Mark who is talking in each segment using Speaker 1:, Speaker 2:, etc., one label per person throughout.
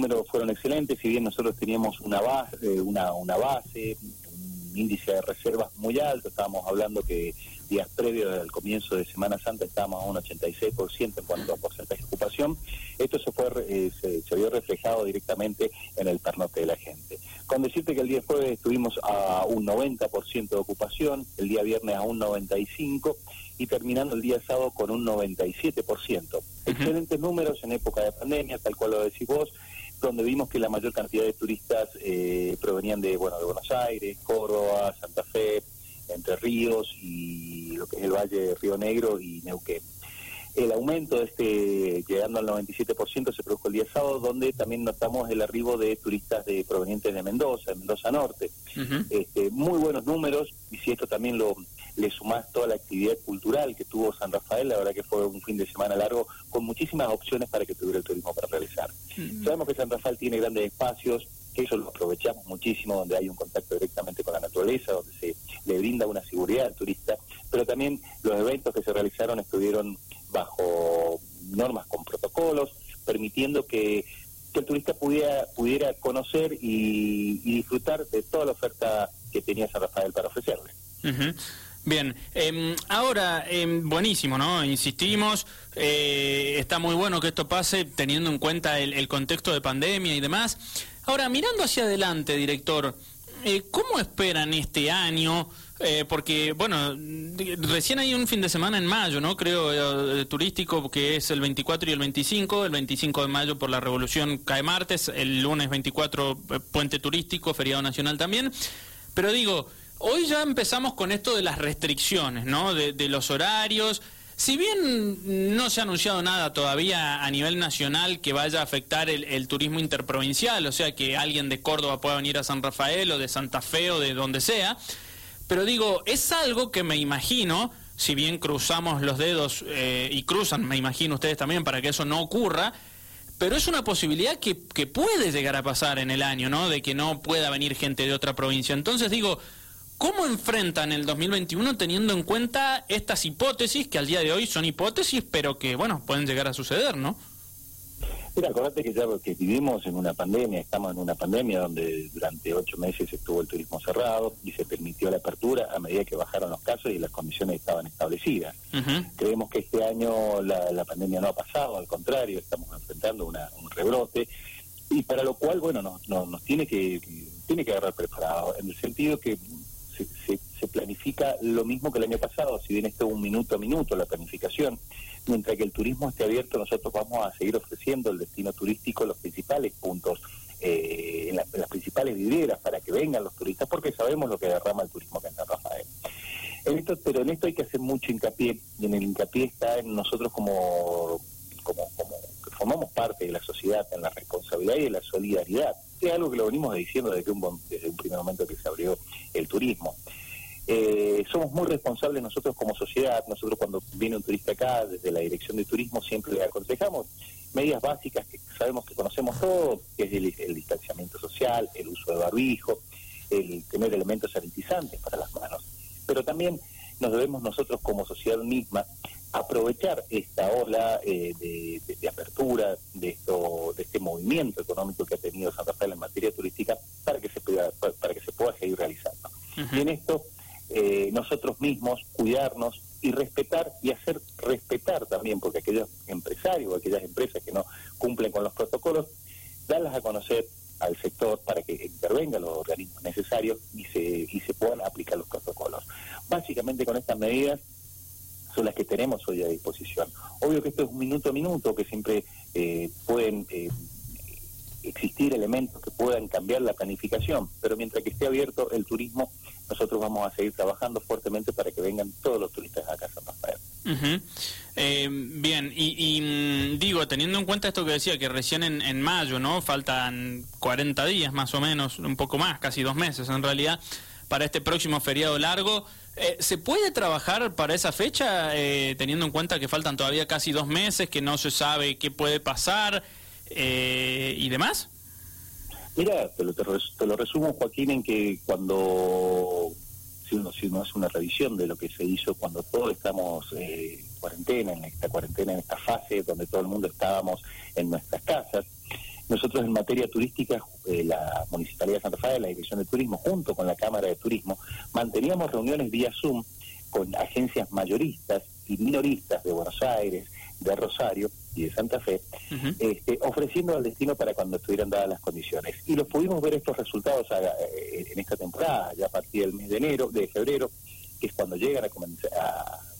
Speaker 1: números fueron excelentes, si bien nosotros teníamos una base, una, una base, un índice de reservas muy alto, estábamos hablando que días previos al comienzo de Semana Santa estábamos a un 86% en cuanto a porcentaje de ocupación. Esto se fue eh, se, vio reflejado directamente en el pernote de la gente. Con decirte que el día jueves estuvimos a un 90% de ocupación, el día viernes a un 95% y terminando el día sábado con un 97%. Excelentes números en época de pandemia, tal cual lo decís vos, donde vimos que la mayor cantidad de turistas eh, provenían de, bueno, de Buenos Aires, Córdoba, Santa Fe, entre Ríos y lo que es el Valle de Río Negro y Neuquén. El aumento de este, llegando al 97%, se produjo el día sábado, donde también notamos el arribo de turistas de provenientes de Mendoza, Mendoza Norte. este, muy buenos números, y si esto también lo le sumás toda la actividad cultural que tuvo San Rafael, la verdad que fue un fin de semana largo, con muchísimas opciones para que tuviera el turismo para realizar. Sabemos que San Rafael tiene grandes espacios, que eso lo aprovechamos muchísimo, donde hay un contacto directamente con la naturaleza, donde se le brinda una seguridad al turista, pero también los eventos que se realizaron estuvieron bajo normas con protocolos, permitiendo que, el turista pudiera, pudiera conocer y, disfrutar de toda la oferta que tenía San Rafael para ofrecerle.
Speaker 2: Bien, em, ahora, em, buenísimo, ¿no? Insistimos, eh, está muy bueno que esto pase teniendo en cuenta el, contexto de pandemia y demás. Ahora, mirando hacia adelante, director, eh, ¿cómo esperan este año? Eh, porque, bueno, recién hay un fin de semana en mayo, ¿no? Creo, eh, turístico, que es el 24 y el 25. El 25 de mayo por la revolución cae martes, el lunes 24 eh, puente turístico, feriado nacional también. Pero digo, hoy ya empezamos con esto de las restricciones, ¿no? De, los horarios. Si bien no se ha anunciado nada todavía a nivel nacional que vaya a afectar el, el, turismo interprovincial, o sea, que alguien de Córdoba pueda venir a San Rafael o de Santa Fe o de donde sea, pero digo, es algo que me imagino, si bien cruzamos los dedos eh, y cruzan, me imagino ustedes también, para que eso no ocurra, pero es una posibilidad que puede llegar a pasar en el año, ¿no? De que no pueda venir gente de otra provincia. Entonces digo, ¿Cómo enfrentan el 2021 teniendo en cuenta estas hipótesis que al día de hoy son hipótesis, pero que, bueno, pueden llegar a suceder, ¿no?
Speaker 1: Mira, acordate que ya que vivimos en una pandemia, estamos en una pandemia donde durante ocho meses estuvo el turismo cerrado y se permitió la apertura a medida que bajaron los casos y las condiciones estaban establecidas. Creemos que este año la, pandemia no ha pasado, al contrario, estamos enfrentando un rebrote y para lo cual, bueno, nos, nos, tiene que tiene que agarrar preparado, en el sentido que se, se, planifica lo mismo que el año pasado, si bien esto es un minuto a minuto la planificación, mientras que el turismo esté abierto, nosotros vamos a seguir ofreciendo el destino turístico los principales puntos, eh, en, las principales vidrieras para que vengan los turistas, porque sabemos lo que derrama el turismo acá en Rafael. En esto, pero en esto hay que hacer mucho hincapié, y en el hincapié está en nosotros como, como, como que formamos parte de la sociedad, en la responsabilidad y en la solidaridad. Es algo que lo venimos diciendo desde un, desde un primer momento que se abrió el turismo. Eh, somos muy responsables nosotros como sociedad. Nosotros cuando viene un turista acá, desde la Dirección de Turismo, siempre le aconsejamos medidas básicas que sabemos que conocemos todos, que es el, distanciamiento social, el uso de barbijo, el tener elementos sanitizantes para las manos. Pero también nos debemos nosotros como sociedad misma aprovechar esta ola eh, de, apertura de esto de este movimiento económico que ha tenido San Rafael en materia turística para que se pueda para que se pueda seguir realizando. Y en esto eh, nosotros mismos cuidarnos y respetar y hacer respetar también, porque aquellos empresarios o aquellas empresas que no cumplen con los protocolos, darlas a conocer al sector para que intervengan los organismos necesarios y se, y se puedan aplicar los protocolos. Básicamente con estas medidas son las que tenemos hoy a disposición. Obvio que esto es un minuto a minuto, que siempre eh, pueden eh, existir elementos que puedan cambiar la planificación, pero mientras que esté abierto el turismo, nosotros vamos a seguir trabajando fuertemente para que vengan todos los turistas a Casa Rafael.
Speaker 2: Eh, bien, y, mm, digo, teniendo en cuenta esto que decía, que recién en, mayo, ¿no? Faltan 40 días más o menos, un poco más, casi dos meses en realidad, para este próximo feriado largo. Eh, ¿Se puede trabajar para esa fecha, eh, teniendo en cuenta que faltan todavía casi dos meses, que no se sabe qué puede pasar y demás?
Speaker 1: Mira, te lo, te, lo resumo, Joaquín, en que cuando, si uno, si uno hace una revisión de lo que se hizo cuando todos estamos eh, en cuarentena, en esta cuarentena, en esta fase donde todo el mundo estábamos en nuestras casas, Nosotros en materia turística, eh, la Municipalidad de San Rafael, la Dirección de Turismo, junto con la Cámara de Turismo, manteníamos reuniones vía Zoom con agencias mayoristas y minoristas de Buenos Aires, de Rosario y de Santa Fe, este, ofreciendo el destino para cuando estuvieran dadas las condiciones. Y los pudimos ver estos resultados eh, en esta temporada, ya a partir del mes de enero, de febrero, que es cuando llegan a, comenzar,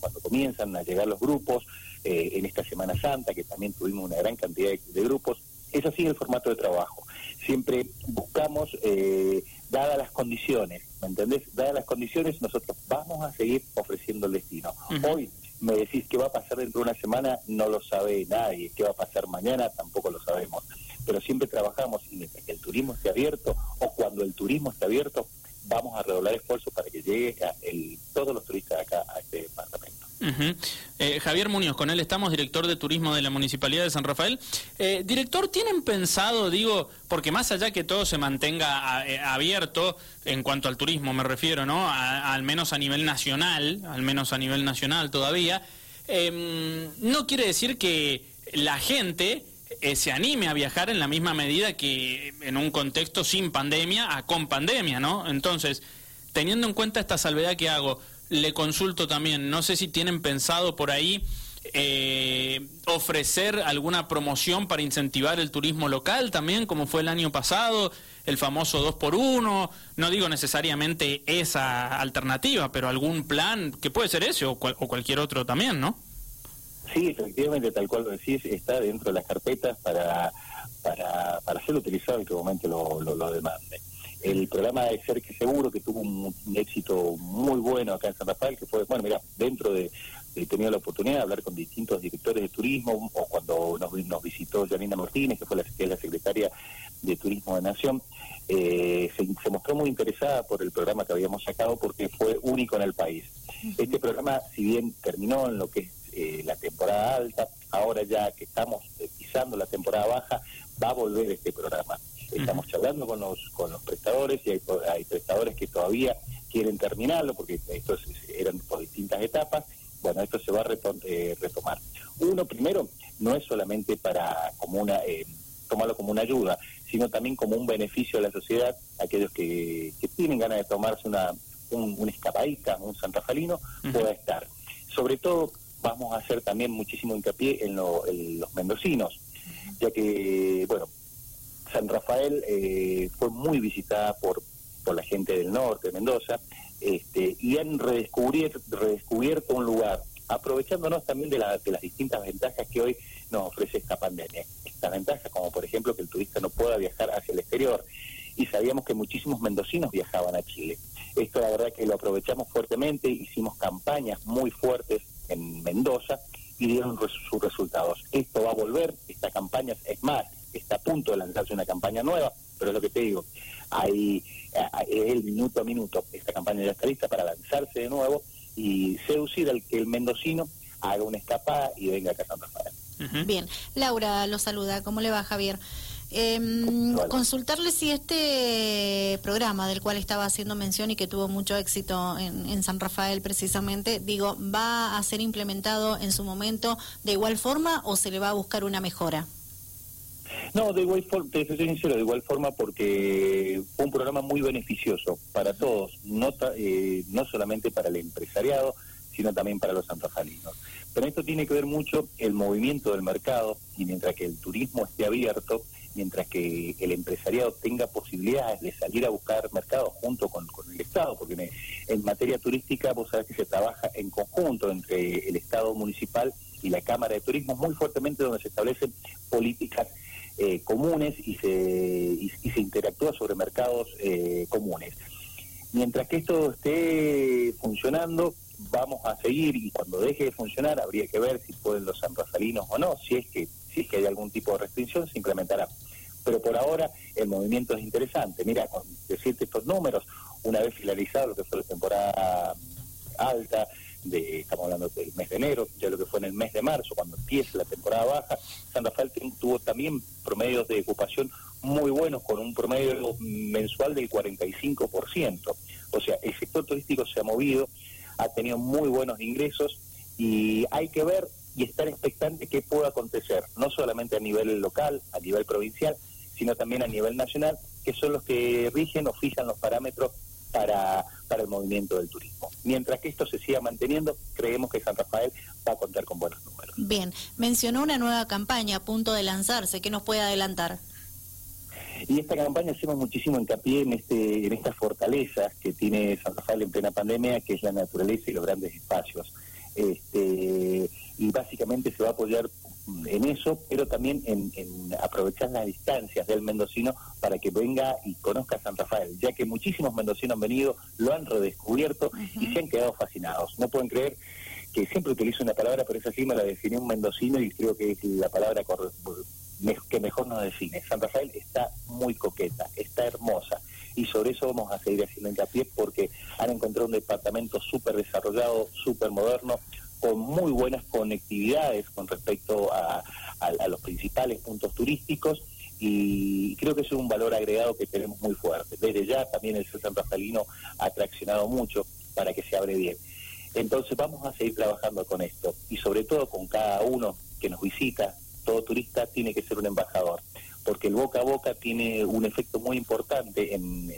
Speaker 1: cuando comienzan a llegar los grupos, eh, en esta Semana Santa, que también tuvimos una gran cantidad de, grupos. Es así el formato de trabajo. Siempre buscamos, eh, dadas las condiciones, ¿me entendés? Dadas las condiciones, nosotros vamos a seguir ofreciendo el destino. Hoy me decís qué va a pasar dentro de una semana, no lo sabe nadie. ¿Qué va a pasar mañana? Tampoco lo sabemos. Pero siempre trabajamos y mientras que el turismo esté abierto o cuando el turismo esté abierto, vamos a redoblar esfuerzos para que llegue el, todos los turistas acá a este departamento.
Speaker 2: Eh, Javier Muñoz, con él estamos, director de turismo de la Municipalidad de San Rafael. Eh, director, ¿tienen pensado, digo, porque más allá que todo se mantenga eh, abierto en cuanto al turismo, me refiero, ¿no? al menos a nivel nacional, al menos a nivel nacional todavía, em, no quiere decir que la gente se anime a viajar en la misma medida que en un contexto sin pandemia a con pandemia, ¿no? Entonces, teniendo en cuenta esta salvedad que hago, le consulto también, no sé si tienen pensado por ahí eh, ofrecer alguna promoción para incentivar el turismo local también, como fue el año pasado, el famoso 2 por 1 no digo necesariamente esa alternativa, pero algún plan que puede ser ese o, o cualquier otro también, ¿no?
Speaker 1: Sí, efectivamente, tal cual lo decís, está dentro de las carpetas para, para, para ser utilizado en que momento lo, lo, lo demande el programa de Ser que Seguro, que tuvo un, éxito muy bueno acá en San Rafael, que fue, bueno, mira, dentro de, he tenido la oportunidad de hablar con distintos directores de turismo, o cuando nos, nos visitó Janina Martínez, que fue la, la secretaria de Turismo de Nación, eh, se, mostró muy interesada por el programa que habíamos sacado porque fue único en el país. Este programa, si bien terminó en lo que es eh, la temporada alta, ahora ya que estamos eh, pisando la temporada baja, va a volver este programa. Estamos charlando con los, con los prestadores y hay, prestadores que todavía quieren terminarlo porque estos eran por distintas etapas. Bueno, esto se va a eh, retomar. Uno, primero, no es solamente para como una, eh, tomarlo como una ayuda, sino también como un beneficio a la sociedad, aquellos que, tienen ganas de tomarse una, un, un escapadita, un santaferino, pueda estar. Sobre todo, vamos a hacer también muchísimo hincapié en, en los mendocinos, ya que, bueno, San Rafael eh, fue muy visitada por, por la gente del norte, de Mendoza, este, y han redescubierto, redescubierto un lugar, aprovechándonos también de, de las distintas ventajas que hoy nos ofrece esta pandemia. Estas ventajas, como por ejemplo que el turista no pueda viajar hacia el exterior, y sabíamos que muchísimos mendocinos viajaban a Chile. Esto la verdad que lo aprovechamos fuertemente, hicimos campañas muy fuertes en Mendoza y dieron sus resultados. Esto va a volver, esta campaña es más, está a punto de lanzarse una campaña nueva, pero es lo que te digo, hay, es el minuto a minuto, esta campaña ya está lista para lanzarse de nuevo y seducir al que el mendocino haga una escapada y venga acá a San Rafael.
Speaker 3: Bien, Laura lo saluda, ¿cómo le va Javier? Eh, consultarle si este programa del cual estaba haciendo mención y que tuvo mucho éxito en, en, San Rafael precisamente, digo, ¿va a ser implementado en su momento de igual forma o se le va a buscar una mejora?
Speaker 1: No, de igual forma, te soy sincero, de igual forma porque fue un programa muy beneficioso para todos, no, eh, no solamente para el empresariado, sino también para los santafalinos. Pero esto tiene que ver mucho el movimiento del mercado y mientras que el turismo esté abierto, mientras que el empresariado tenga posibilidades de salir a buscar mercado junto con, el Estado, porque en, materia turística vos sabés que se trabaja en conjunto entre el Estado municipal y la Cámara de Turismo muy fuertemente donde se establecen políticas eh, comunes y se, y, se interactúa sobre mercados eh, comunes. Mientras que esto esté funcionando, vamos a seguir y cuando deje de funcionar habría que ver si pueden los sanrafalinos o no, si es que si es que hay algún tipo de restricción se implementará. Pero por ahora el movimiento es interesante. Mira, con decirte estos números, una vez finalizado lo que fue la temporada alta, estamos hablando del mes de enero, ya lo que fue en el mes de marzo, cuando empieza la temporada baja, San Rafael tuvo también promedios de ocupación muy buenos, con un promedio mensual del 45%. O sea, el sector turístico se ha movido, ha tenido muy buenos ingresos y hay que ver y estar expectante qué puede acontecer, no solamente a nivel local, a nivel provincial, sino también a nivel nacional, que son los que rigen o fijan los parámetros para, para el movimiento del turismo. Mientras que esto se siga manteniendo, creemos que San Rafael va a contar con buenos números.
Speaker 3: Bien, mencionó una nueva campaña a punto de lanzarse, ¿qué nos puede adelantar?
Speaker 1: Y esta campaña hacemos muchísimo hincapié en este en estas fortalezas que tiene San Rafael en plena pandemia, que es la naturaleza y los grandes espacios. Este, y básicamente se va a apoyar en eso, pero también en, aprovechar las distancias del mendocino para que venga y conozca San Rafael, ya que muchísimos mendocinos han venido, lo han redescubierto y se han quedado fascinados. No pueden creer que siempre utilizo una palabra, pero esa sí me la definió un mendocino y creo que es la palabra que mejor nos define. San Rafael está muy coqueta, está hermosa y sobre eso vamos a seguir haciendo hincapié porque han encontrado un departamento súper desarrollado, súper moderno, con muy buenas conectividades con respecto a, los principales puntos turísticos y creo que es un valor agregado que tenemos muy fuerte. Desde ya también el San Rafaelino ha traccionado mucho para que se abre bien. Entonces vamos a seguir trabajando con esto y sobre todo con cada uno que nos visita, todo turista tiene que ser un embajador, porque el boca a boca tiene un efecto muy importante en,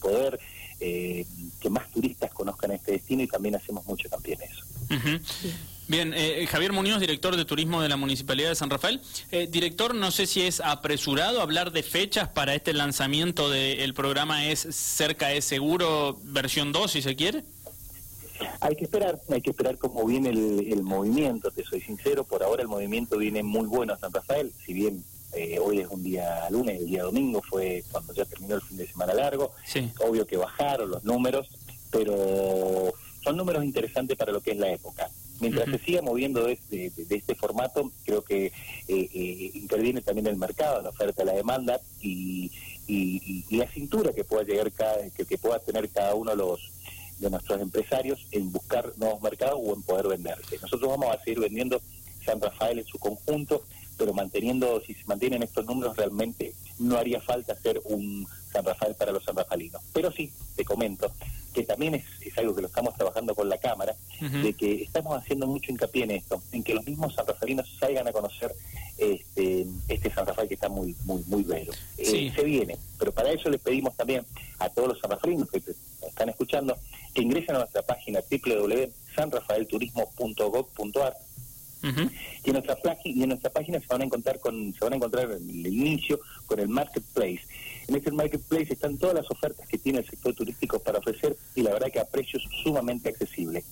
Speaker 1: poder eh, que más turistas conozcan este destino y también hacemos mucho también eso.
Speaker 2: Bien, eh, Javier Muñoz, director de turismo de la Municipalidad de San Rafael. Eh, director, no sé si es apresurado hablar de fechas para este lanzamiento del programa Es Cerca es Seguro, versión 2, si se quiere.
Speaker 1: Hay que esperar, hay que esperar cómo viene el, movimiento, te soy sincero, por ahora el movimiento viene muy bueno a San Rafael, si bien eh, hoy es un día lunes, el día domingo fue cuando ya terminó el fin de semana largo, obvio que bajaron los números, pero son números interesantes para lo que es la época. Mientras se siga moviendo de, este formato, creo que eh, eh, interviene también el mercado, la oferta, la demanda y, la cintura que pueda llegar cada, que, que pueda tener cada uno de los de nuestros empresarios en buscar nuevos mercados o en poder venderse. Nosotros vamos a seguir vendiendo San Rafael en su conjunto, pero manteniendo, si se mantienen estos números, realmente no haría falta hacer un San Rafael para los sanrafalinos. Pero sí, te comento, que también es, algo que lo estamos trabajando con la Cámara, de que estamos haciendo mucho hincapié en esto, en que los mismos sanrafalinos salgan a conocer este, este San Rafael que está muy muy muy bello. Eh, se viene, pero para eso les pedimos también a todos los sanrafalinos que están escuchando que ingresen a nuestra página www.sanrafaelturismo.gov.ar y, en nuestra y en nuestra página se van a encontrar con se van a encontrar en el inicio con el marketplace en este marketplace están todas las ofertas que tiene el sector turístico para ofrecer y la verdad que a precios sumamente accesibles.